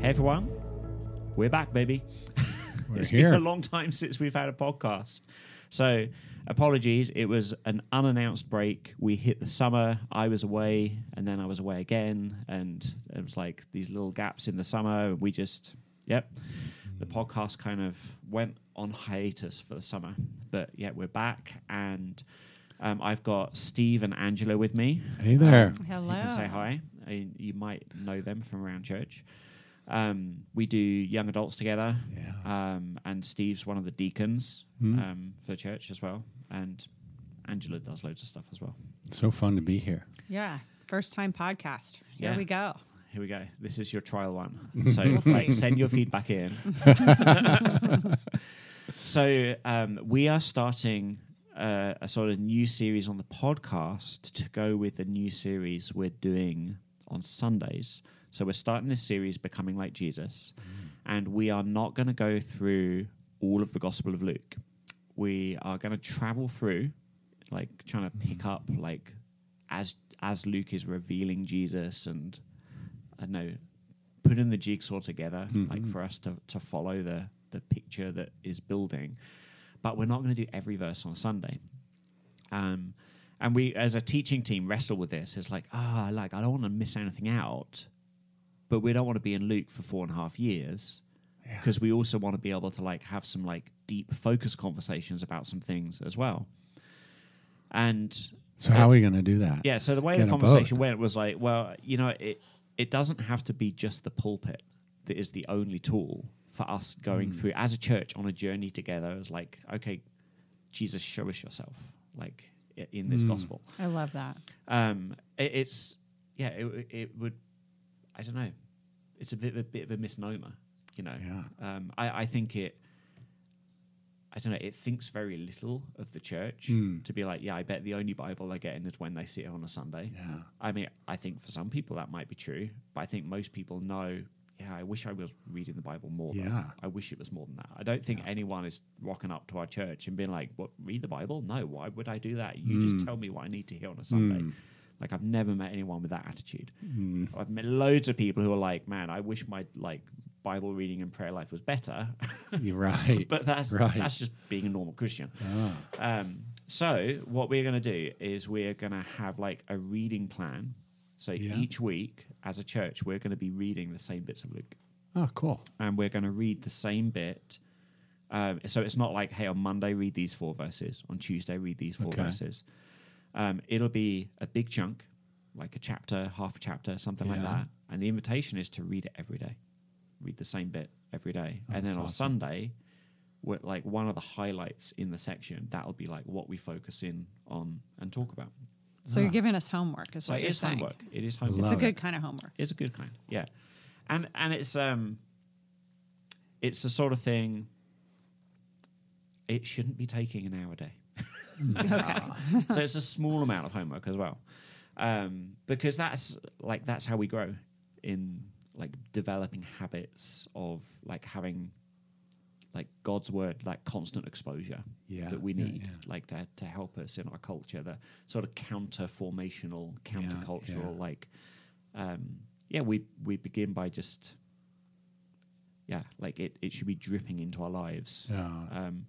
Hey everyone, we're back, baby. We're It's here. been a long time since we've had a podcast. So, apologies. It was an unannounced break. We hit the summer. I was away, and then I was away again. And it was like these little gaps in the summer. We just, yep, the podcast kind of went on hiatus for the summer. But yeah, we're back. And um, I've got Steve and Angela with me. Hey there. Um, Hello. You can say hi. Uh, You might know them from around church. Um, we do young adults together. Yeah. Um, and Steve's one of the deacons um, for church as well. And Angela does loads of stuff as well. So fun to be here. Yeah. First time podcast. Here Yeah. we go. Here we go. This is your trial one. So like, send your feedback in. so um, we are starting uh, a sort of new series on the podcast to go with the new series we're doing on Sundays. So we're starting this series, Becoming Like Jesus, and we are not going to go through all of the Gospel of Luke. We are going to travel through, like trying to pick up, like as as Luke is revealing Jesus and I know, putting the jigsaw together, like for us to, to follow the, the picture that is building. But we're not going to do every verse on Sunday. Um, and we, as a teaching team, wrestle with this. It's like, ah, like I don't want to miss anything out, but we don't want to be in Luke for four and a half years Yeah. because we also want to be able to like have some like deep focus conversations about some things as well. And So how are we going to do that? yeah, so the way Get the conversation went was like, well, you know, it it doesn't have to be just the pulpit that is the only tool for us going Hmm. through as a church on a journey together. It's like, okay, Jesus, show us yourself, like in this Hmm. gospel. I love that. Um, it, it's yeah, it, it would, I don't know, it's a bit a bit of a misnomer, you know. Yeah. Um, I I think it. I don't know. It thinks very little of the church Hmm. to be like, yeah, I bet the only Bible they're getting is when they sit on a Sunday. Yeah. I mean, I think for some people that might be true, but I think most people know. Yeah, I wish I was reading the Bible more. though. Yeah. I wish it was more than that. I don't think anyone is rocking up to our church and being like, "What? Read the Bible? No. Why would I do that? You just tell me what I need to hear on a Sunday." Mm. Like I've never met anyone with that attitude. Mm. I've met loads of people who are like, "Man, I wish my like Bible reading and prayer life was better." You're right. but that's Right. that's just being a normal Christian. Ah. Um, so what we're going to do is we're going to have like a reading plan. So Yeah. each week, as a church, we're going to be reading the same bits of Luke, Oh, cool. and we're going to read the same bit. Um, so it's not like, hey, on Monday read these four verses, on Tuesday read these four Okay. verses. Um, it'll be a big chunk, like a chapter, half a chapter, something like that. And the invitation is to read it every day, read the same bit every day, Oh, and then on awesome. Sunday, like one of the highlights in the section that'll be like what we focus in on and talk about. So you're giving us homework, is So what it you're is saying. homework. It is homework. It's a good it. kind of homework. It's a good kind, yeah. And and it's um, it's the sort of thing. It shouldn't be taking an hour a day. okay. so it's a small amount of homework as well, um, because that's like that's how we grow in like developing habits of like having like God's word, like constant exposure Yeah, that we need, yeah. like to to help us in our culture, the sort of counter formational, countercultural, yeah. like um, yeah, we we begin by just yeah, like it it should be dripping into our lives. Yeah. Um,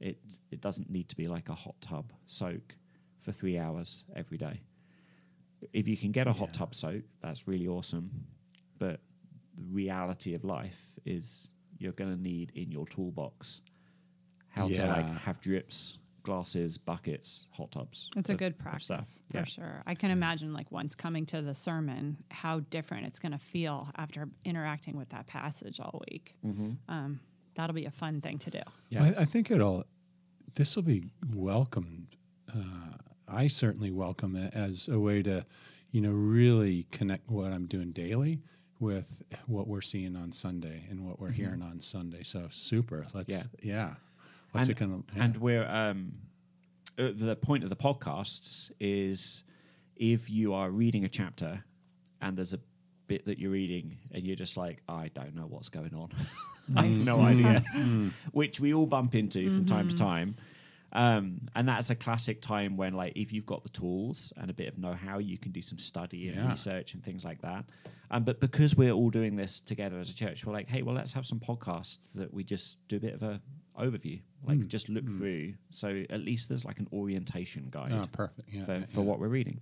it it doesn't need to be like a hot tub soak for three hours every day. If you can get a hot Yeah. tub soak, that's really awesome. But the reality of life is you're going to need in your toolbox how to like have drips, glasses, buckets, hot tubs. It's a good of practice stuff. for Yeah. sure. I can imagine like once coming to the sermon, how different it's going to feel after interacting with that passage all week. Mhm. Um, that'll be a fun thing to do. Yeah. I, I think it'll. This will be welcomed. Uh, I certainly welcome it as a way to, you know, really connect what I'm doing daily with what we're seeing on Sunday and what we're hearing on Sunday. So super. Let's. Yeah. Yeah. What's and, it gonna? And we're um, uh, the point of the podcasts is if you are reading a chapter and there's a bit that you're reading and you're just like, I don't know what's going on. I have no idea, which we all bump into from time to time. Um, and that's a classic time when, like, if you've got the tools and a bit of know-how, you can do some study and Yeah. research and things like that. Um, but because we're all doing this together as a church, we're like, hey, well, let's have some podcasts that we just do a bit of a overview, like Mm. just look through. So at least there's like an orientation guide Oh, perfect. Yeah, for, yeah, for what we're reading.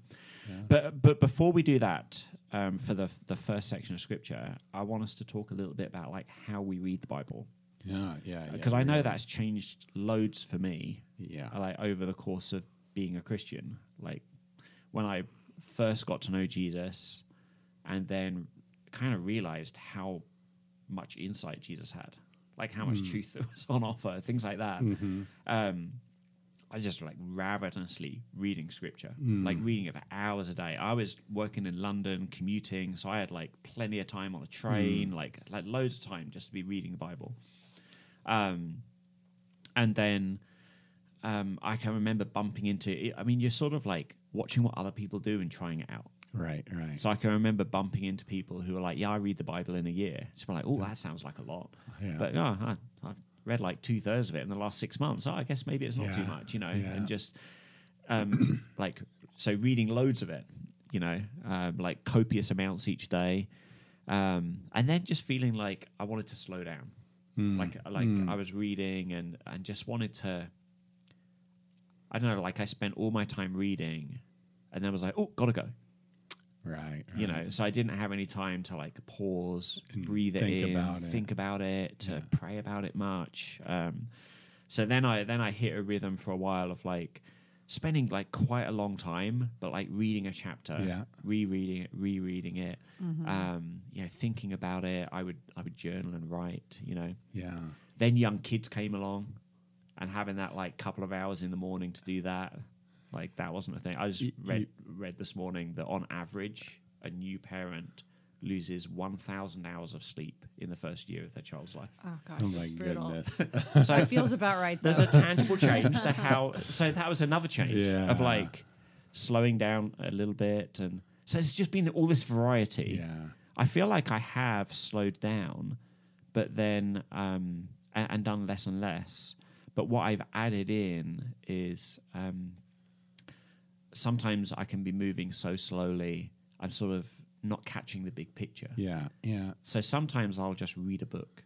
Yeah. But but before we do that, um, for the the first section of scripture, I want us to talk a little bit about like how we read the Bible Yeah, yeah, yeah. because I know really. that's changed loads for me. Yeah. Like over the course of being a Christian, like when I first got to know Jesus, and then kind of realized how much insight Jesus had, like how much Mm. truth there was on offer, things like that. Mhm. Um, I just like ravenously reading scripture, Mm. like reading it for hours a day. I was working in London, commuting, so I had like plenty of time on a train, Mm. like like loads of time just to be reading the Bible. Um, and then um, I can remember bumping into. it. I mean, you're sort of like watching what other people do and trying it out. Right, right. So I can remember bumping into people who are like, "Yeah, I read the Bible in a year." So I'm like, "Oh, that sounds like a lot." yeah. But no, I, I've read like two thirds of it in the last six months. Oh, I guess maybe it's not too much, you know, yeah. and just um, like so reading loads of it, you know, um, like copious amounts each day, um, and then just feeling like I wanted to slow down, Mm, like like mm. I was reading and and just wanted to. I don't know, like I spent all my time reading, and then was like, oh, gotta go, right, you know. So I didn't have any time to like pause, And breathe it in, about it. think about it, to Yeah. pray about it much. Um, so then I then I hit a rhythm for a while of like spending like quite a long time, but like reading a chapter, Yeah. rereading it, rereading it, Mm-hmm. um, you know, thinking about it. I would I would journal and write, you know. Yeah. Then young kids came along, and having that like couple of hours in the morning to do that, like that wasn't a thing. I just Y- read you- read this morning that on average, a new parent loses one thousand hours of sleep in the first year of their child's life. Oh gosh, Oh my that's brutal. goodness. So it feels about right. there's a tangible change to how. So that was another change of like slowing down a little bit, and so it's just been all this variety. yeah. I feel like I have slowed down, but then um, and, and done less and less. But what I've added in is um, sometimes I can be moving so slowly, I'm sort of not catching the big picture. Yeah. Yeah. So sometimes I'll just read a book.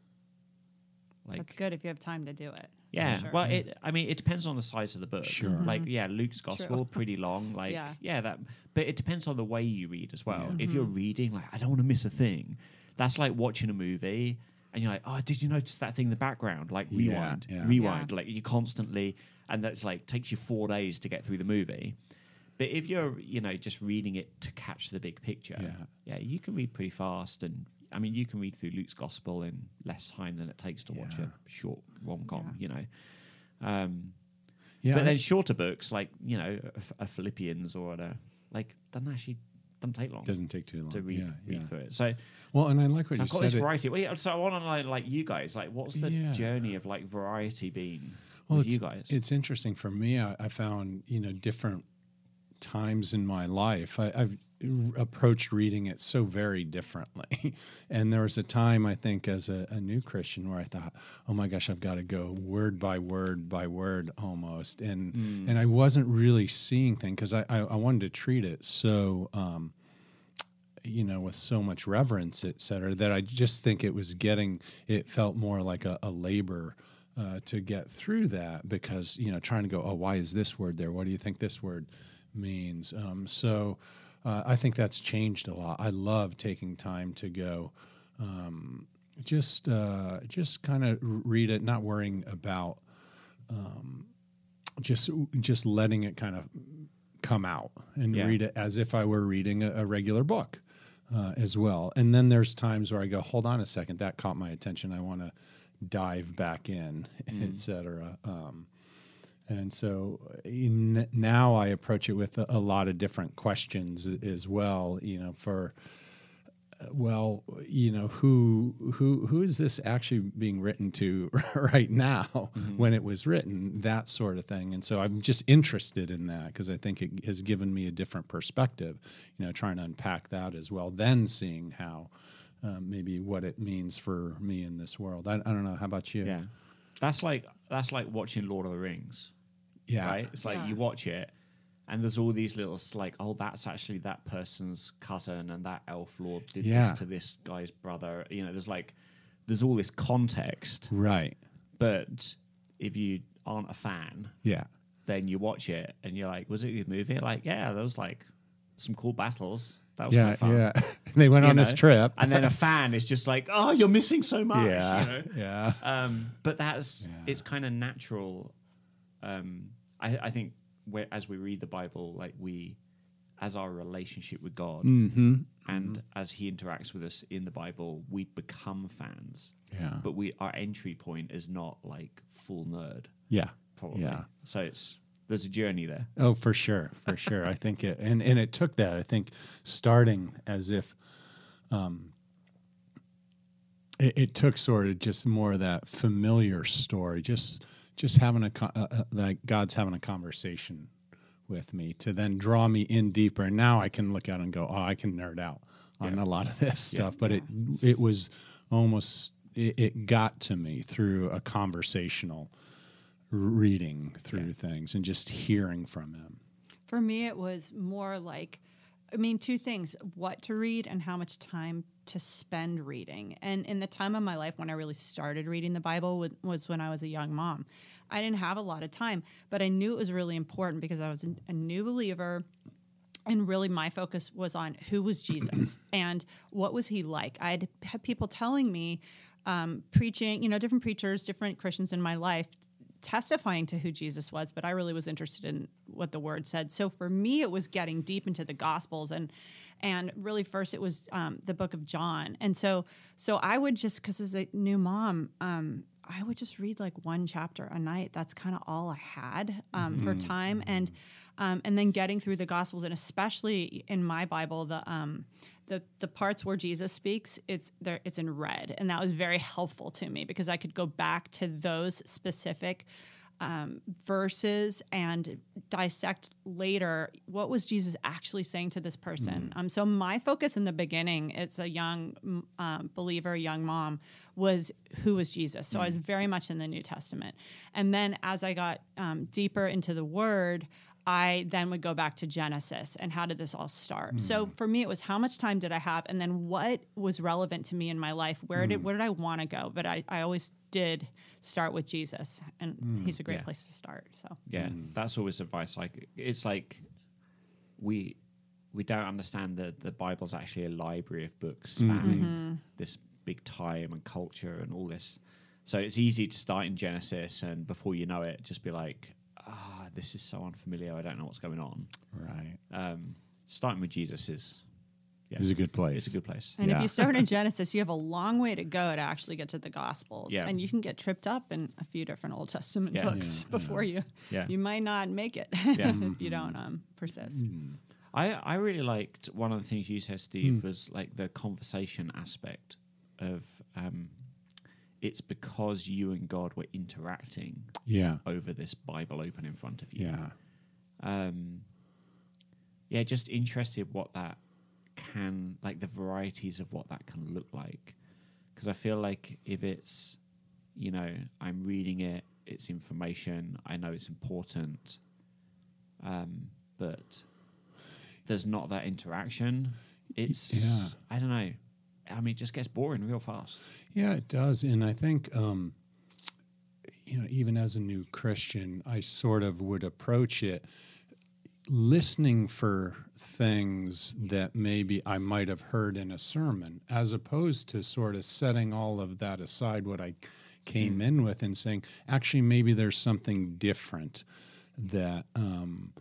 Like That's good if you have time to do it. yeah, Sure. well, it. I mean, it depends on the size of the book. Sure. Like, mm-hmm. yeah, Luke's gospel pretty long. Like, yeah. Yeah. that. But it depends on the way you read as well. Yeah. If you're mm-hmm. reading, like, I don't want to miss a thing. That's like watching a movie, and you're like, oh, did you notice that thing in the background? Like, Yeah, rewind, yeah. rewind. Like, you constantly, and that's like takes you four days to get through the movie. But if you're, you know, just reading it to catch the big picture, Yeah. yeah, you can read pretty fast. And I mean, you can read through Luke's gospel in less time than it takes to watch a short rom com. Yeah. You know. Um, Yeah. but I- then shorter books like you know a, a Philippians or a like doesn't actually doesn't take long doesn't take too long to read Yeah, read yeah. through it. So, Well, and I like what so you I've got said. this variety. Well, yeah, so I want to know like you guys like what's the Yeah. journey of like variety been well, with it's, you guys? It's interesting for me. I, I found you know different times in my life. I, I've approached reading it so very differently, and there was a time I think as a, a new Christian where I thought, oh my gosh, I've got to go word by word by word almost, and Mm. and I wasn't really seeing things because I, I I wanted to treat it so. Um, you know, with so much reverence, et cetera, that I just think it was getting, it felt more like a, a labor uh, to get through that because, you know, trying to go, oh, why is this word there? What do you think this word means? Um, so uh, I think that's changed a lot. I love taking time to go, um, just, uh, just kind of read it, not worrying about, um, just, just letting it kind of come out and Yeah. read it as if I were reading a, a regular book uh, as well. And then there's times where I go, hold on a second, that caught my attention. I want to dive back in, et cetera. Um, and so in, now I approach it with a, a lot of different questions as well. You know, for uh, well, you know, who who who is this actually being written to right now when it was written? That sort of thing. And so I'm just interested in that because I think it has given me a different perspective. You know, trying to unpack that as well, then seeing how. Um, maybe what it means for me in this world. I, I don't know. How about you? yeah, that's like that's like watching Lord of the Rings. Yeah. right. It's like Yeah. you watch it, and there's all these little s- like, oh, that's actually that person's cousin, and that elf lord did Yeah. this to this guy's brother. You know, there's like, there's all this context, Right. but if you aren't a fan, Yeah. then you watch it and you're like, was it a good movie? Like, yeah, there was like some cool battles. That was Yeah. kind of fun. Yeah. they went you on this know? trip. and then a fan is just like, oh, you're missing so much. yeah. You know? Yeah. um, but that's Yeah. it's kind of natural. Um, I, I think as we read the Bible, like we, as our relationship with God, Mm-hmm. and as He interacts with us in the Bible, we become fans. Yeah. But we our entry point is not like full nerd, yeah. probably. Yeah. So it's there's a journey there. Oh, for sure, for sure. I think it, and and it took that. I think starting as if, um, it, it took sort of just more of that familiar story, just just having a uh, uh, like God's having a conversation with me to then draw me in deeper. And now I can look at it and go, oh, I can nerd out on Yeah. a lot of this stuff. But it it was almost it, it got to me through a conversational reading through Yeah. things and just hearing from him. For me, it was more like, I mean, two things what to read and how much time to spend reading. And in the time of my life when I really started reading the Bible was when I was a young mom. I didn't have a lot of time, but I knew it was really important because I was a- new believer. And really, my focus was on who was Jesus and what was he like. I had had people telling me, um, preaching, you know, different preachers, different Christians in my life testifying to who Jesus was, but I really was interested in what the word said. So for me, it was getting deep into the Gospels and and really first it was um, the book of John. And so so I would just because as a new mom, um, I would just read like one chapter a night. That's kind of all I had um, for time and. Um, and then getting through the Gospels, and especially in my Bible, the um, the the parts where Jesus speaks, it's there, it's in red, and that was very helpful to me because I could go back to those specific um, verses and dissect later what was Jesus actually saying to this person. Um, so my focus in the beginning, it's a young mm, um, believer, young mom, was who was Jesus. So I was very much in the New Testament, and then as I got um, deeper into the Word. I then would go back to Genesis and how did this all start? So hmm. for me, it was how much time did I have, and then what was relevant to me in my life? Where did hmm. where did I want to go? But I, I always did start with Jesus, and hmm, He's a great Yeah. place to start. So Yeah, that's always advice. Like it's like we we don't understand that the Bible's actually a library of books spanning mm-hmm. this big time and culture and all this. So it's easy to start in Genesis and before you know it, just be like, ah, this is so unfamiliar. I don't know what's going on. Right. Um, starting with Jesus is yeah, Is a good place. it's a good place. And if you start in Genesis, you have a long way to go to actually get to the Gospels. Yeah. And you can get tripped up in a few different Old Testament Yeah. books Yeah, before you Yeah. you might not make it Yeah. if you don't um, persist. I, I really liked one of the things you said, Steve, was like the conversation aspect of um, it's because you and God were interacting Yeah. over this Bible open in front of you. Yeah. Um, yeah, just interested what that can like the varieties of what that can look like. Because I feel like if it's, you know, I'm reading it, it's information, I know it's important, um, but there's not that interaction. It's, yeah. I don't know. I mean, it just gets boring real fast. Yeah, it does. And I think, um, you know, even as a new Christian, I sort of would approach it listening for things that maybe I might have heard in a sermon, as opposed to sort of setting all of that aside, what I came in with, and saying, actually, maybe there's something different that um,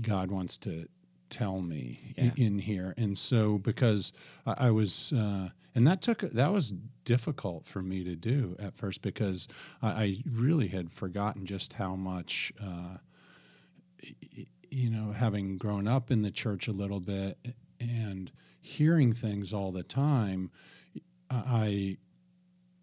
God wants to tell me Yeah. in, here. And so, because I, I was, uh, and that took, that was difficult for me to do at first because I, I really had forgotten just how much. Uh, you know, having grown up in the church a little bit and hearing things all the time, I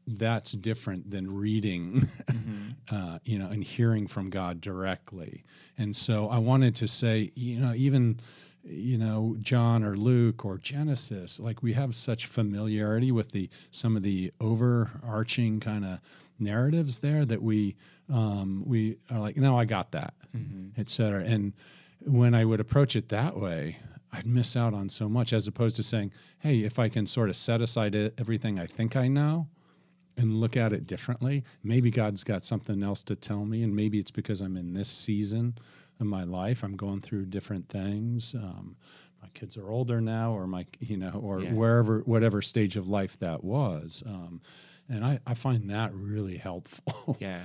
that's different than reading, uh, you know, and hearing from God directly. And so I wanted to say, you know, even you know John or Luke or Genesis, like we have such familiarity with the some of the overarching kind of narratives there that we um, we are like, no, I got that, et cetera. And when I would approach it that way, I'd miss out on so much as opposed to saying, hey, if I can sort of set aside everything I think I know and look at it differently, maybe God's got something else to tell me. And maybe it's because I'm in this season of my life, I'm going through different things. Um, my kids are older now, or my, you know, or Yeah. wherever, whatever stage of life that was. Um, and I, I find that really helpful. Yeah.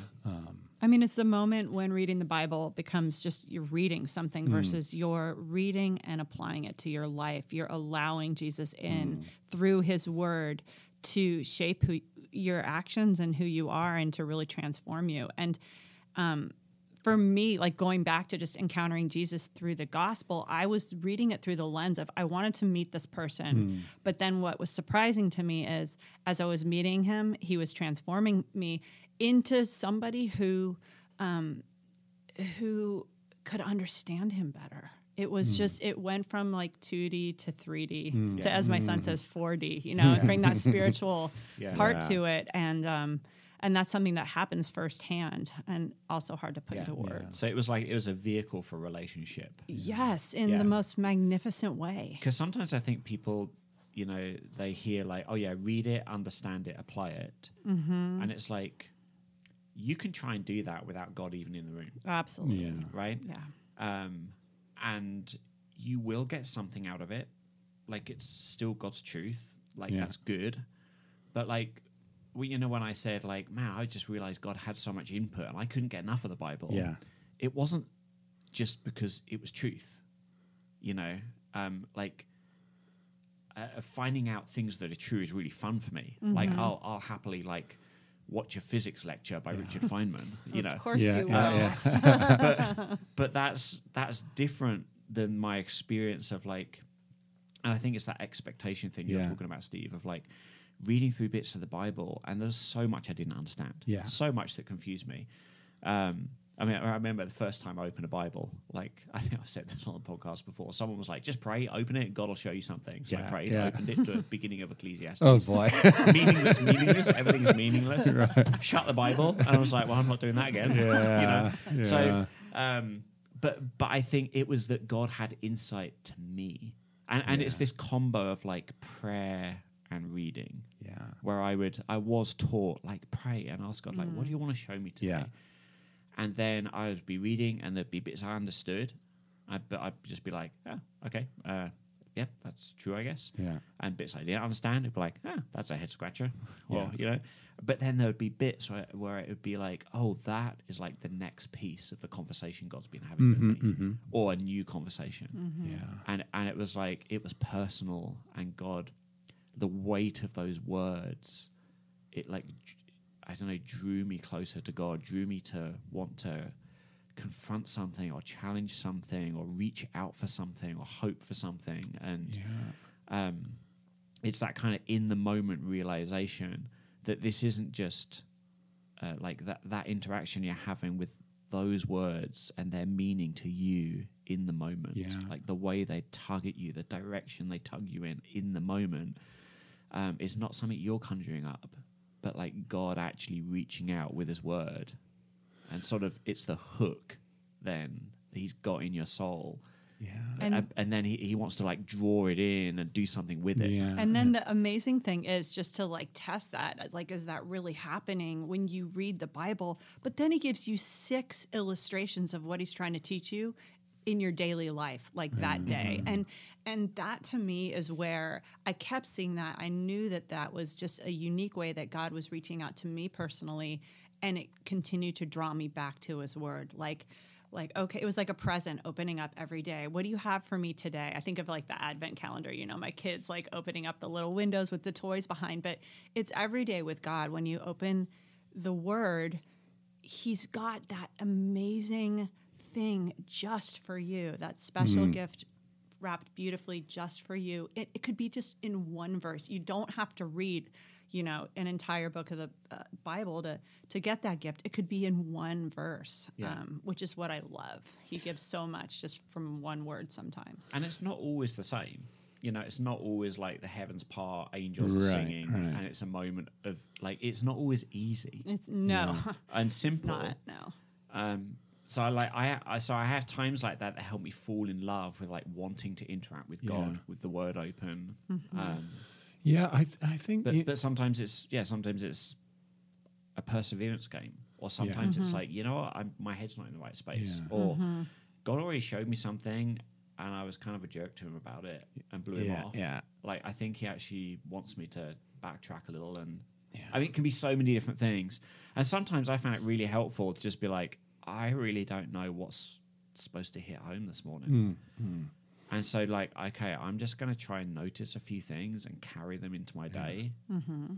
I mean, it's the moment when reading the Bible becomes just you're reading something versus you're reading and applying it to your life. You're allowing Jesus in through his word to shape who your actions and who you are and to really transform you. And um, for me, like going back to just encountering Jesus through the gospel, I was reading it through the lens of I wanted to meet this person. But then what was surprising to me is as I was meeting him, he was transforming me into somebody who um, who could understand him better. It was just it went from like 2D to 3D to as my son says 4D, you know, and bring that spiritual Yeah. part Yeah. to it and um and that's something that happens firsthand and also hard to put Yeah. into Yeah. words. So it was like it was a vehicle for relationship. Yes, in Yeah. the most magnificent way. Because sometimes I think people, you know, they hear like, oh yeah, read it, understand it, apply it, Mm-hmm. and it's like you can try and do that without God even in the room, Absolutely. Yeah. right? Yeah. Um, and you will get something out of it. Like it's still God's truth. Like Yeah. that's good. But like, well, you know, when I said like, man, I just realized God had so much input and I couldn't get enough of the Bible. Yeah. It wasn't just because it was truth. You know, um, like uh, finding out things that are true is really fun for me. Like I'll I'll happily like watch a physics lecture by Richard Feynman. You know, Of course Yeah, you will. yeah, yeah. but but that's that's different than my experience of like and I think it's that expectation thing you're Yeah. talking about, Steve, of like reading through bits of the Bible and there's so much I didn't understand. Yeah. So much that confused me. Um I mean, I remember the first time I opened a Bible. Like, I think I've said this on the podcast before. Someone was like, "Just pray, open it, and God will show you something." So I prayed, yeah. opened it to the beginning of Ecclesiastes Oh boy. meaningless, meaningless. Everything's meaningless. Shut the Bible, and I was like, "Well, I'm not doing that again." Yeah, you know. So, um, but but I think it was that God had insight to me, and and it's this combo of like prayer and reading, yeah. where I would I was taught like pray and ask God like, "What do you want to show me today?" Yeah. And then I would be reading, and there'd be bits I understood. I but I'd just be like, "Oh, okay." Uh, yeah, that's true, I guess Yeah. and bits I didn't understand. It'd be like, ah, that's a head scratcher. Or, Yeah. you know, but then there would be bits where, where it would be like, oh, that is like the next piece of the conversation God's been having Mhm, with me, mhm. or a new conversation. Mm-hmm. Yeah. And and it was like it was personal, and God, the weight of those words, it like d- I don't know, drew me closer to God, drew me to want to confront something or challenge something or reach out for something or hope for something and Yeah. um, it's that kind of in the moment realization that this isn't just uh, like that that interaction you're having with those words and their meaning to you in the moment Yeah. like the way they tug at you the direction they tug you in in the moment um, is not something you're conjuring up but like god actually reaching out with his word and sort of it's the hook then he's got in your soul Yeah. And- and, and then he, he wants to like draw it in and do something with it. Yeah. And then the amazing thing is just to like test that. Uh, like, is that really happening when you read the Bible? But then he gives you six illustrations of what he's trying to teach you in your daily life like that day. Mm-hmm. And and that to me is where i kept seeing that. I knew that that was just a unique way that god was reaching out to me personally and it continued to draw me back to his word. Like like okay it was like a present opening up every day. What do you have for me today? I think of like the advent calendar you know my kids like opening up the little windows with the toys behind but it's every day with god. When you open the word he's got that amazing thing just for you that special gift wrapped beautifully just for you it, it could be just in one verse you don't have to read you know an entire book of the uh, bible to to get that gift it could be in one verse Yeah. um, which is what i love he gives so much just from one word sometimes And it's not always the same. you know, it's not always like the heavens part, angels are singing, right. and it's a moment of like it's not always easy It's no, and it's simple. not. No. Um, so I like I, I so I have times like that that help me fall in love with like wanting to interact with God Yeah. with the Word open. Mm-hmm. Um, Yeah, I th- I think but you- but sometimes it's yeah sometimes it's a perseverance game or sometimes it's mm-hmm. like you know what I'm, my head's not in the right space Yeah. or mm-hmm. God already showed me something and I was kind of a jerk to him about it and blew him off. yeah. Like I think he actually wants me to backtrack a little and Yeah. I mean it can be so many different things. And sometimes I find it really helpful to just be like, I really don't know what's supposed to hit home this morning. Mm, And so like, okay, I'm just gonna try and notice a few things and carry them into my day.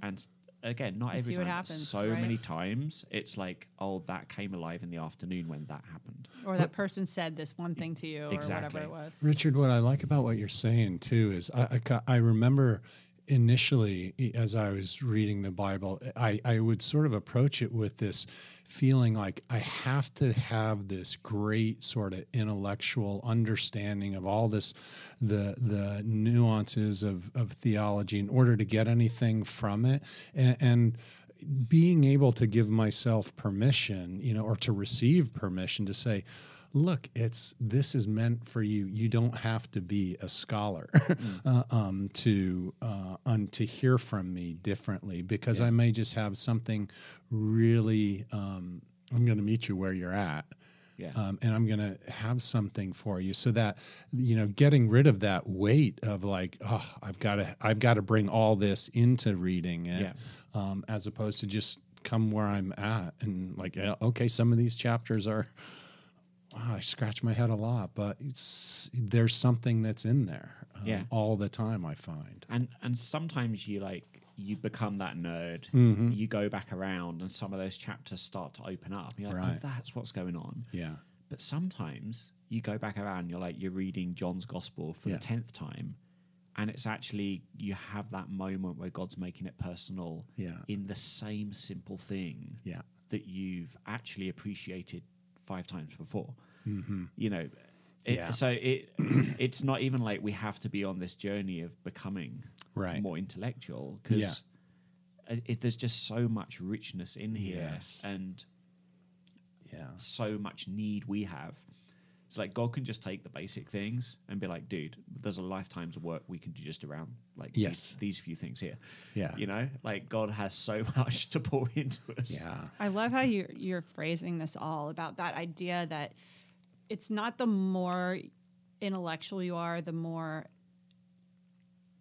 And again, not And every time. happens, so right? many times it's like, oh, that came alive in the afternoon when that happened. Or that person said this one thing to you, or whatever it was. Richard, what I like about what you're saying too is I, I, I remember initially as I was reading the Bible, I, I would sort of approach it with this feeling like I have to have this great sort of intellectual understanding of all this, the the nuances of, of theology in order to get anything from it. And, and being able to give myself permission, you know, or to receive permission to say, look, it's this is meant for you. You don't have to be a scholar uh, um, to uh, un, to hear from me differently because I may just have something really. Um, I'm going to meet you where you're at. Yeah. Um, and I'm going to have something for you so that you know getting rid of that weight of like oh I've got to I've got to bring all this into reading it Yeah. um, as opposed to just come where I'm at and like yeah, okay some of these chapters are wow, I scratch my head a lot but it's, there's something that's in there um, Yeah. all the time I find and and sometimes you like you become that nerd Mm-hmm. you go back around and some of those chapters start to open up you're like Right. oh that's what's going on yeah but sometimes you go back around you're like you're reading john's gospel for Yeah. the 10th time and it's actually you have that moment where god's making it personal Yeah. in the same simple thing yeah that you've actually appreciated five times before you know it, Mm-hmm. Yeah. so it it's not even like we have to be on this journey of becoming Right. more intellectual because it, there's just so much richness in here Yes. and yeah so much need we have it's like god can just take the basic things and be like dude there's a lifetime's of work we can do just around like Yes. these, these few things here Yeah. you know like god has so much to pour into us yeah I love how you're you're phrasing this all about that idea that it's not the more intellectual you are, the more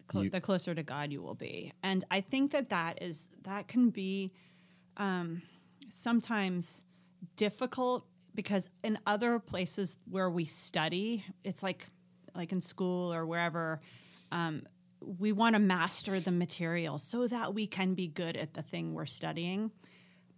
clo- You- the closer to God you will be. And I think that that is that can be um, sometimes difficult because in other places where we study, it's like like in school or wherever. Um, we want to master the material so that we can be good at the thing we're studying.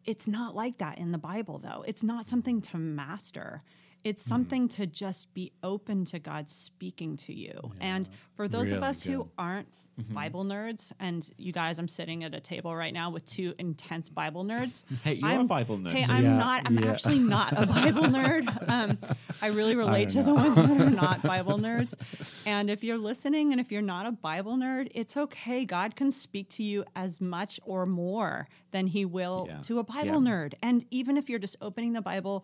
It's not like that in the Bible, though. It's not something to master. It's something to just be open to God speaking to you. And for those of Really us who aren't Bible nerds, and you guys, I'm sitting at a table right now with two intense Bible nerds. Hey, you're a I'm- Bible nerd, Hey, I'm Yeah, not. I'm yeah. actually not a Bible nerd. Um, I really relate to don't the ones that are not Bible nerds. And if you're listening, and if you're not a Bible nerd, it's okay. God can speak to you as much or more than He will Yeah. to a Bible Yeah. nerd. And even if you're just opening the Bible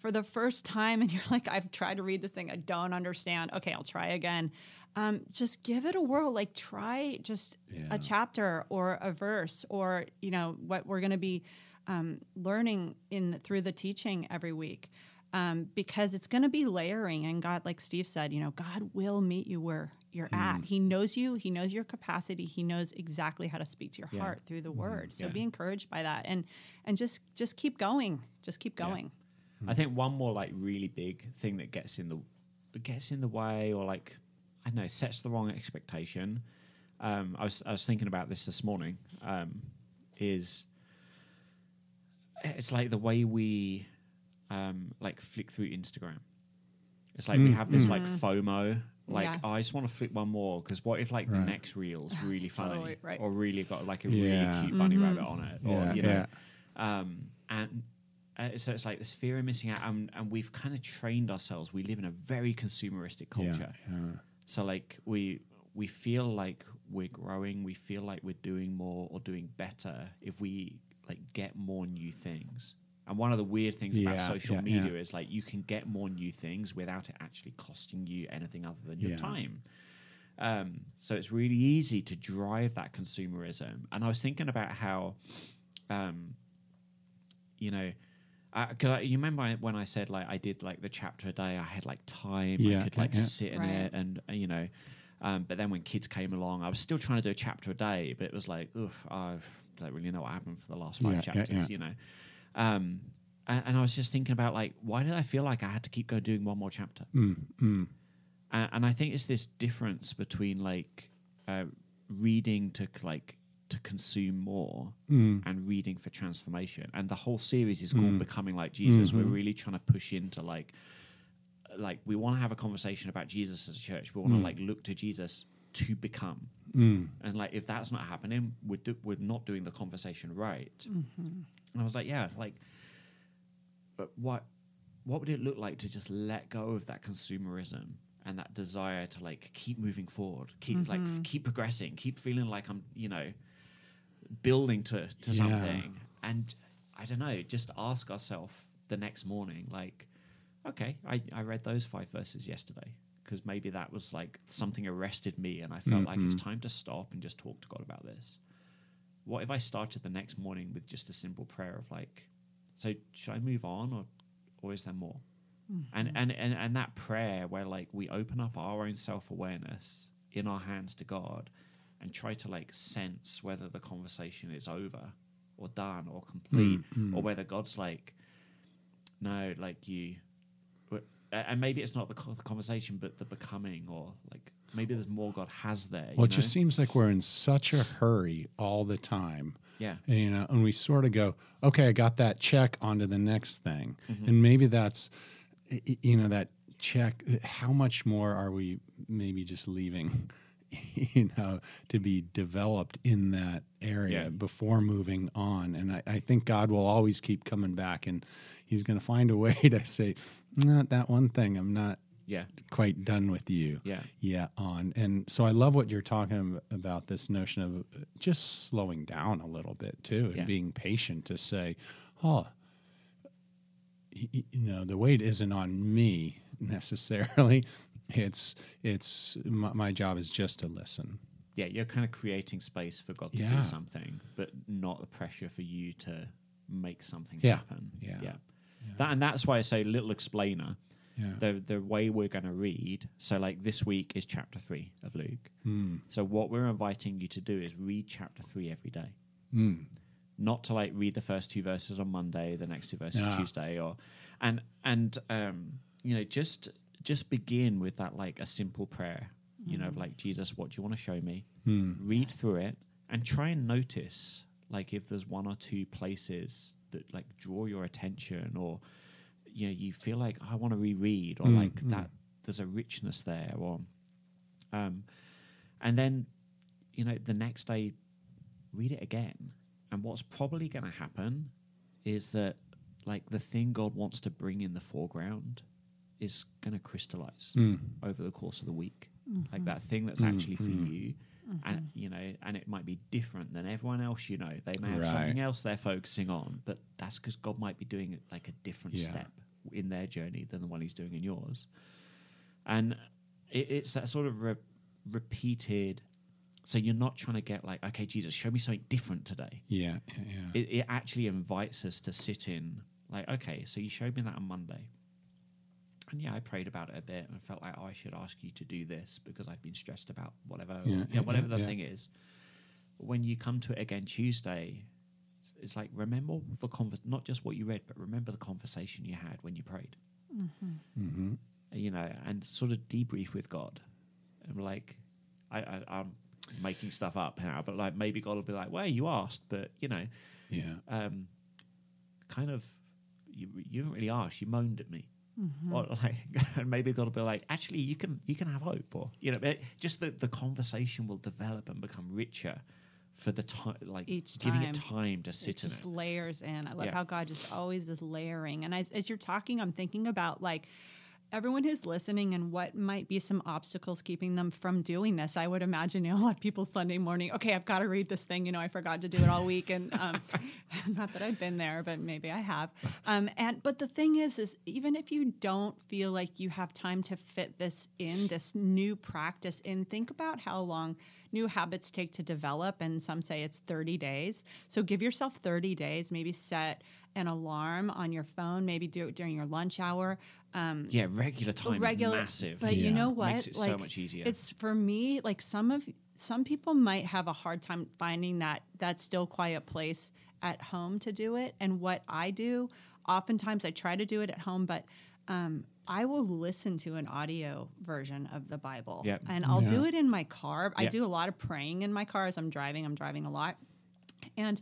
for the first time and you're like, I've tried to read this thing, I don't understand. Okay, I'll try again. Um, just give it a whirl. Like try just Yeah. a chapter or a verse or you know what we're going to be um, learning in through the teaching every week. Um, because it's going to be layering, and God, like Steve said, you know, God will meet you where you're at. He knows you. He knows your capacity. He knows exactly how to speak to your Yeah. heart through the Word. So Yeah. be encouraged by that, and and just just keep going. Just keep going. I think one more like really big thing that gets in the gets in the way or like I don't know sets the wrong expectation. Um, I was I was thinking about this this morning. Um, is it's like the way we um, like flick through Instagram. It's like we have this like FOMO. Like Yeah. oh, I just want to flick one more because what if like the Right. next reel's really funny Totally, right. or really got like a Yeah. really cute bunny rabbit on it or Yeah, you know yeah. um, and uh, so it's like this fear of missing out, and, and we've kind of trained ourselves. We live in a very consumeristic culture, yeah, yeah. so like we we feel like we're growing, we feel like we're doing more or doing better if we like get more new things. And one of the weird things about social yeah, media yeah. is like you can get more new things without it actually costing you anything other than your Yeah. time. Um, so it's really easy to drive that consumerism. And I was thinking about how, um, you know, because I you remember I, when I said like I did like the chapter a day, I had like time, Yeah, I could like yeah. sit in Right. it, and uh, you know. Um, but then when kids came along, I was still trying to do a chapter a day, but it was like, oof, I don't really know what happened for the last five Yeah, yeah, chapters, yeah. you know. Um, and, and I was just thinking about like, why did I feel like I had to keep going doing one more chapter? Mm, mm, and, and I think it's this difference between like uh, reading to like to consume more mm, and reading for transformation. And the whole series is called Mm. Becoming Like Jesus. We're Mhm. really trying to push into like like we want to have a conversation about Jesus as a church. We want to Mm. like look to Jesus to become. mm. And like if that's not happening, we're do- we're not doing the conversation right. And I was like, yeah, like, but what what would it look like to just let go of that consumerism and that desire to like keep moving forward, keep like f- keep progressing, keep feeling like I'm, you know, building to to Yeah. something, and I don't know, just ask ourselves the next morning, like, okay, I I read those five verses yesterday. Because maybe that was like something arrested me, and I felt like it's Mhm. time to stop and just talk to God about this what if I started the next morning with just a simple prayer of like, so should I move on or or is there more? And, and and and that prayer where like we open up our own self awareness in our hands to God and try to like sense whether the conversation is over or done or complete Mm, or whether God's like, no, like you, and maybe it's not the, conversation but the becoming or like maybe there's more God has there. Well, it just seems like we're in such a hurry all the time. yeah. And, you know, and we sort of go, okay, I got that check onto the next thing. Mm-hmm. And maybe that's, you know, that check. How much more are we maybe just leaving, you know, to be developed in that area Yeah. before moving on? And I, I think God will always keep coming back and he's going to find a way to say, not that one thing. I'm not Yeah. quite done with you Yeah. yeah on and so i love what you're talking ab- about this notion of just slowing down a little bit too and Yeah. being patient to say oh you know the weight isn't on me necessarily it's it's my, my job is just to listen yeah, you're kind of creating space for God to Yeah. do something, but not the pressure for you to make something Yeah. happen. Yeah. yeah. That and that's why I say little explainer. yeah The the way we're going to read. So like this week is chapter three of Luke. mm. So what we're inviting you to do is read chapter three every day. Mm. Not to like read the first two verses on Monday, the next two verses Ah. Tuesday, or and and um, you know just just begin with that like a simple prayer. You know, like Jesus, what do you want to show me? Mm. read through it and try and notice like if there's one or two places that like draw your attention or you know you feel like I want to reread or Mm, like mm. that there's a richness there or um and then you know the next day read it again and what's probably going to happen is that like the thing God wants to bring in the foreground is going to crystallize Mm. over the course of the week like that thing that's Mm, actually for mm. you and you know and it might be different than everyone else you know they may have Right. something else they're focusing on but that's because god might be doing it like a different Yeah. step in their journey than the one he's doing in yours and it, it's that sort of re- repeated so you're not trying to get like okay jesus show me something different today yeah yeah, yeah. it, it actually invites us to sit in like okay so you showed me that on monday and yeah i prayed about it a bit and felt like oh i should ask you to do this because i've been stressed about whatever Yeah, you know, yeah, whatever yeah, the yeah. thing is when you come to it again tuesday it's- it's like remember the convers not just what you read but remember the conversation you had when you prayed mm-hmm. you know and sort of debrief with god and like I, I i'm making stuff up now but like maybe god will be like well you asked but you know yeah um, kind of you, you haven't really asked. You moaned at me, Mm-hmm. or like, and maybe God will be like, actually, you can you can have hope, or you know, it, just the the conversation will develop and become richer for the time, like Each giving it time. time to it sit in just it. layers in. I love Yeah. how God just always is layering. And as, as you're talking, I'm thinking about like everyone who's listening and what might be some obstacles keeping them from doing this. I would imagine you know, a lot of people Sunday morning, okay, I've got to read this thing. You know, I forgot to do it all week. And um, not that I've been there, but maybe I have. Um, and but the thing is, is even if you don't feel like you have time to fit this in, this new practice in, think about how long new habits take to develop. And some say it's 30 days. So give yourself 30 days, maybe set an alarm on your phone, maybe do it during your lunch hour. Um, Yeah, regular time regular, is massive. But you know what? Makes it so much easier. It's for me. Like some of some people might have a hard time finding that that still quiet place at home to do it. And what I do, oftentimes I try to do it at home, but um, I will listen to an audio version of the Bible, Yep. and I'll do it in my car. I Yep. do a lot of praying in my car as I'm driving. I'm driving a lot, and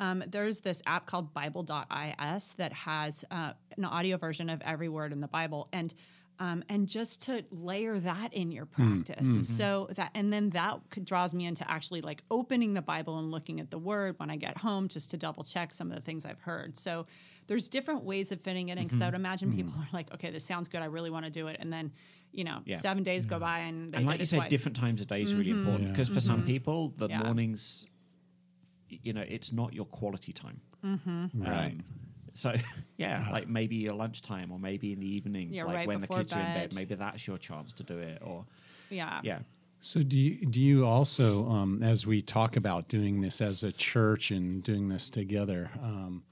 um, there's this app called Bible.is that has uh, an audio version of every word in the Bible, and um, and just to layer that in your practice, so that and then that draws me into actually like opening the Bible and looking at the word when I get home, just to double check some of the things I've heard. So there's different ways of fitting it in. Because I would imagine people are like, okay, this sounds good, I really want to do it, and then you know, Yeah. seven days go by and they and did like you it said, twice. different times a day is really important Yeah. because for some people, the Yeah. mornings, y- you know, it's not your quality time. Right. Um, so yeah, like maybe your lunchtime or maybe in the evening, Yeah, like right when the before kids are in bed, bed. maybe that's your chance to do it. Or Yeah. yeah, So do you do you also, um, as we talk about doing this as a church and doing this together, um,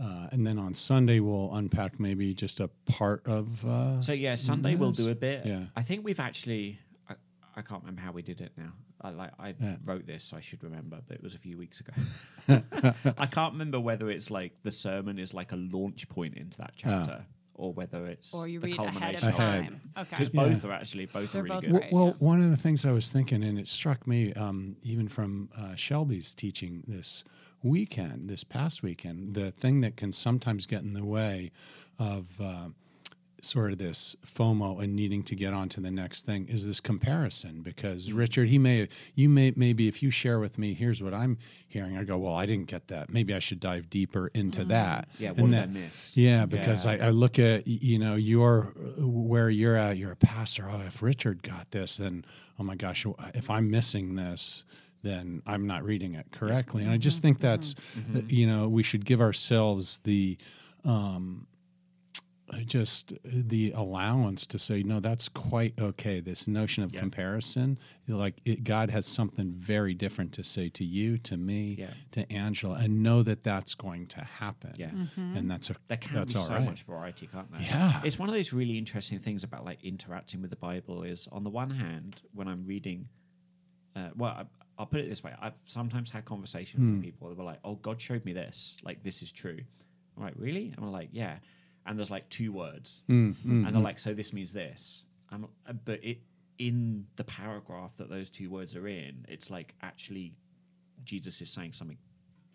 uh, and then on Sunday we'll unpack maybe just a part of. Uh, So yeah, Sunday we'll do a bit. Yeah. I think we've actually. I, I can't remember how we did it now. I like I Yeah. wrote this, so I should remember, but it was a few weeks ago. I can't remember whether it's like the sermon is like a launch point into that chapter, or whether it's Or you the read ahead of culmination. Ahead. time. Okay. Because Yeah. both are actually both They're are really both good. great. well, well, yeah. one of the things I was thinking, and it struck me um, even from uh, Shelby's teaching this weekend, this past weekend, the thing that can sometimes get in the way of uh, sort of this FOMO and needing to get on to the next thing is this comparison. Because Richard, he may, you may, maybe if you share with me, here's what I'm hearing, I go, well, I didn't get that. Maybe I should dive deeper into that. Yeah, what And did I miss? yeah, because Yeah. I, I look at you know your where you're at. You're a pastor. Oh, if Richard got this, then oh my gosh, if I'm missing this, then I'm not reading it correctly. And I just think that's uh, you know we should give ourselves the um, just the allowance to say no that's quite okay this notion of Yeah. comparison like it, god has something very different to say to you to me Yeah. to angela and know that that's going to happen Yeah. and that's a There can that's be all so right. much variety, can't there? Yeah. It's one of those really interesting things about like interacting with the Bible is on the one hand, when I'm reading, uh, well, I, I'll put it this way. I've sometimes had conversations Hmm. with people that were like, oh, God showed me this. Like, this is true. I'm like, really? And I'm like, yeah. And there's like two words. Mm, mm And they're mm. like, so this means this. I'm, uh, but it in the paragraph that those two words are in, it's like actually Jesus is saying something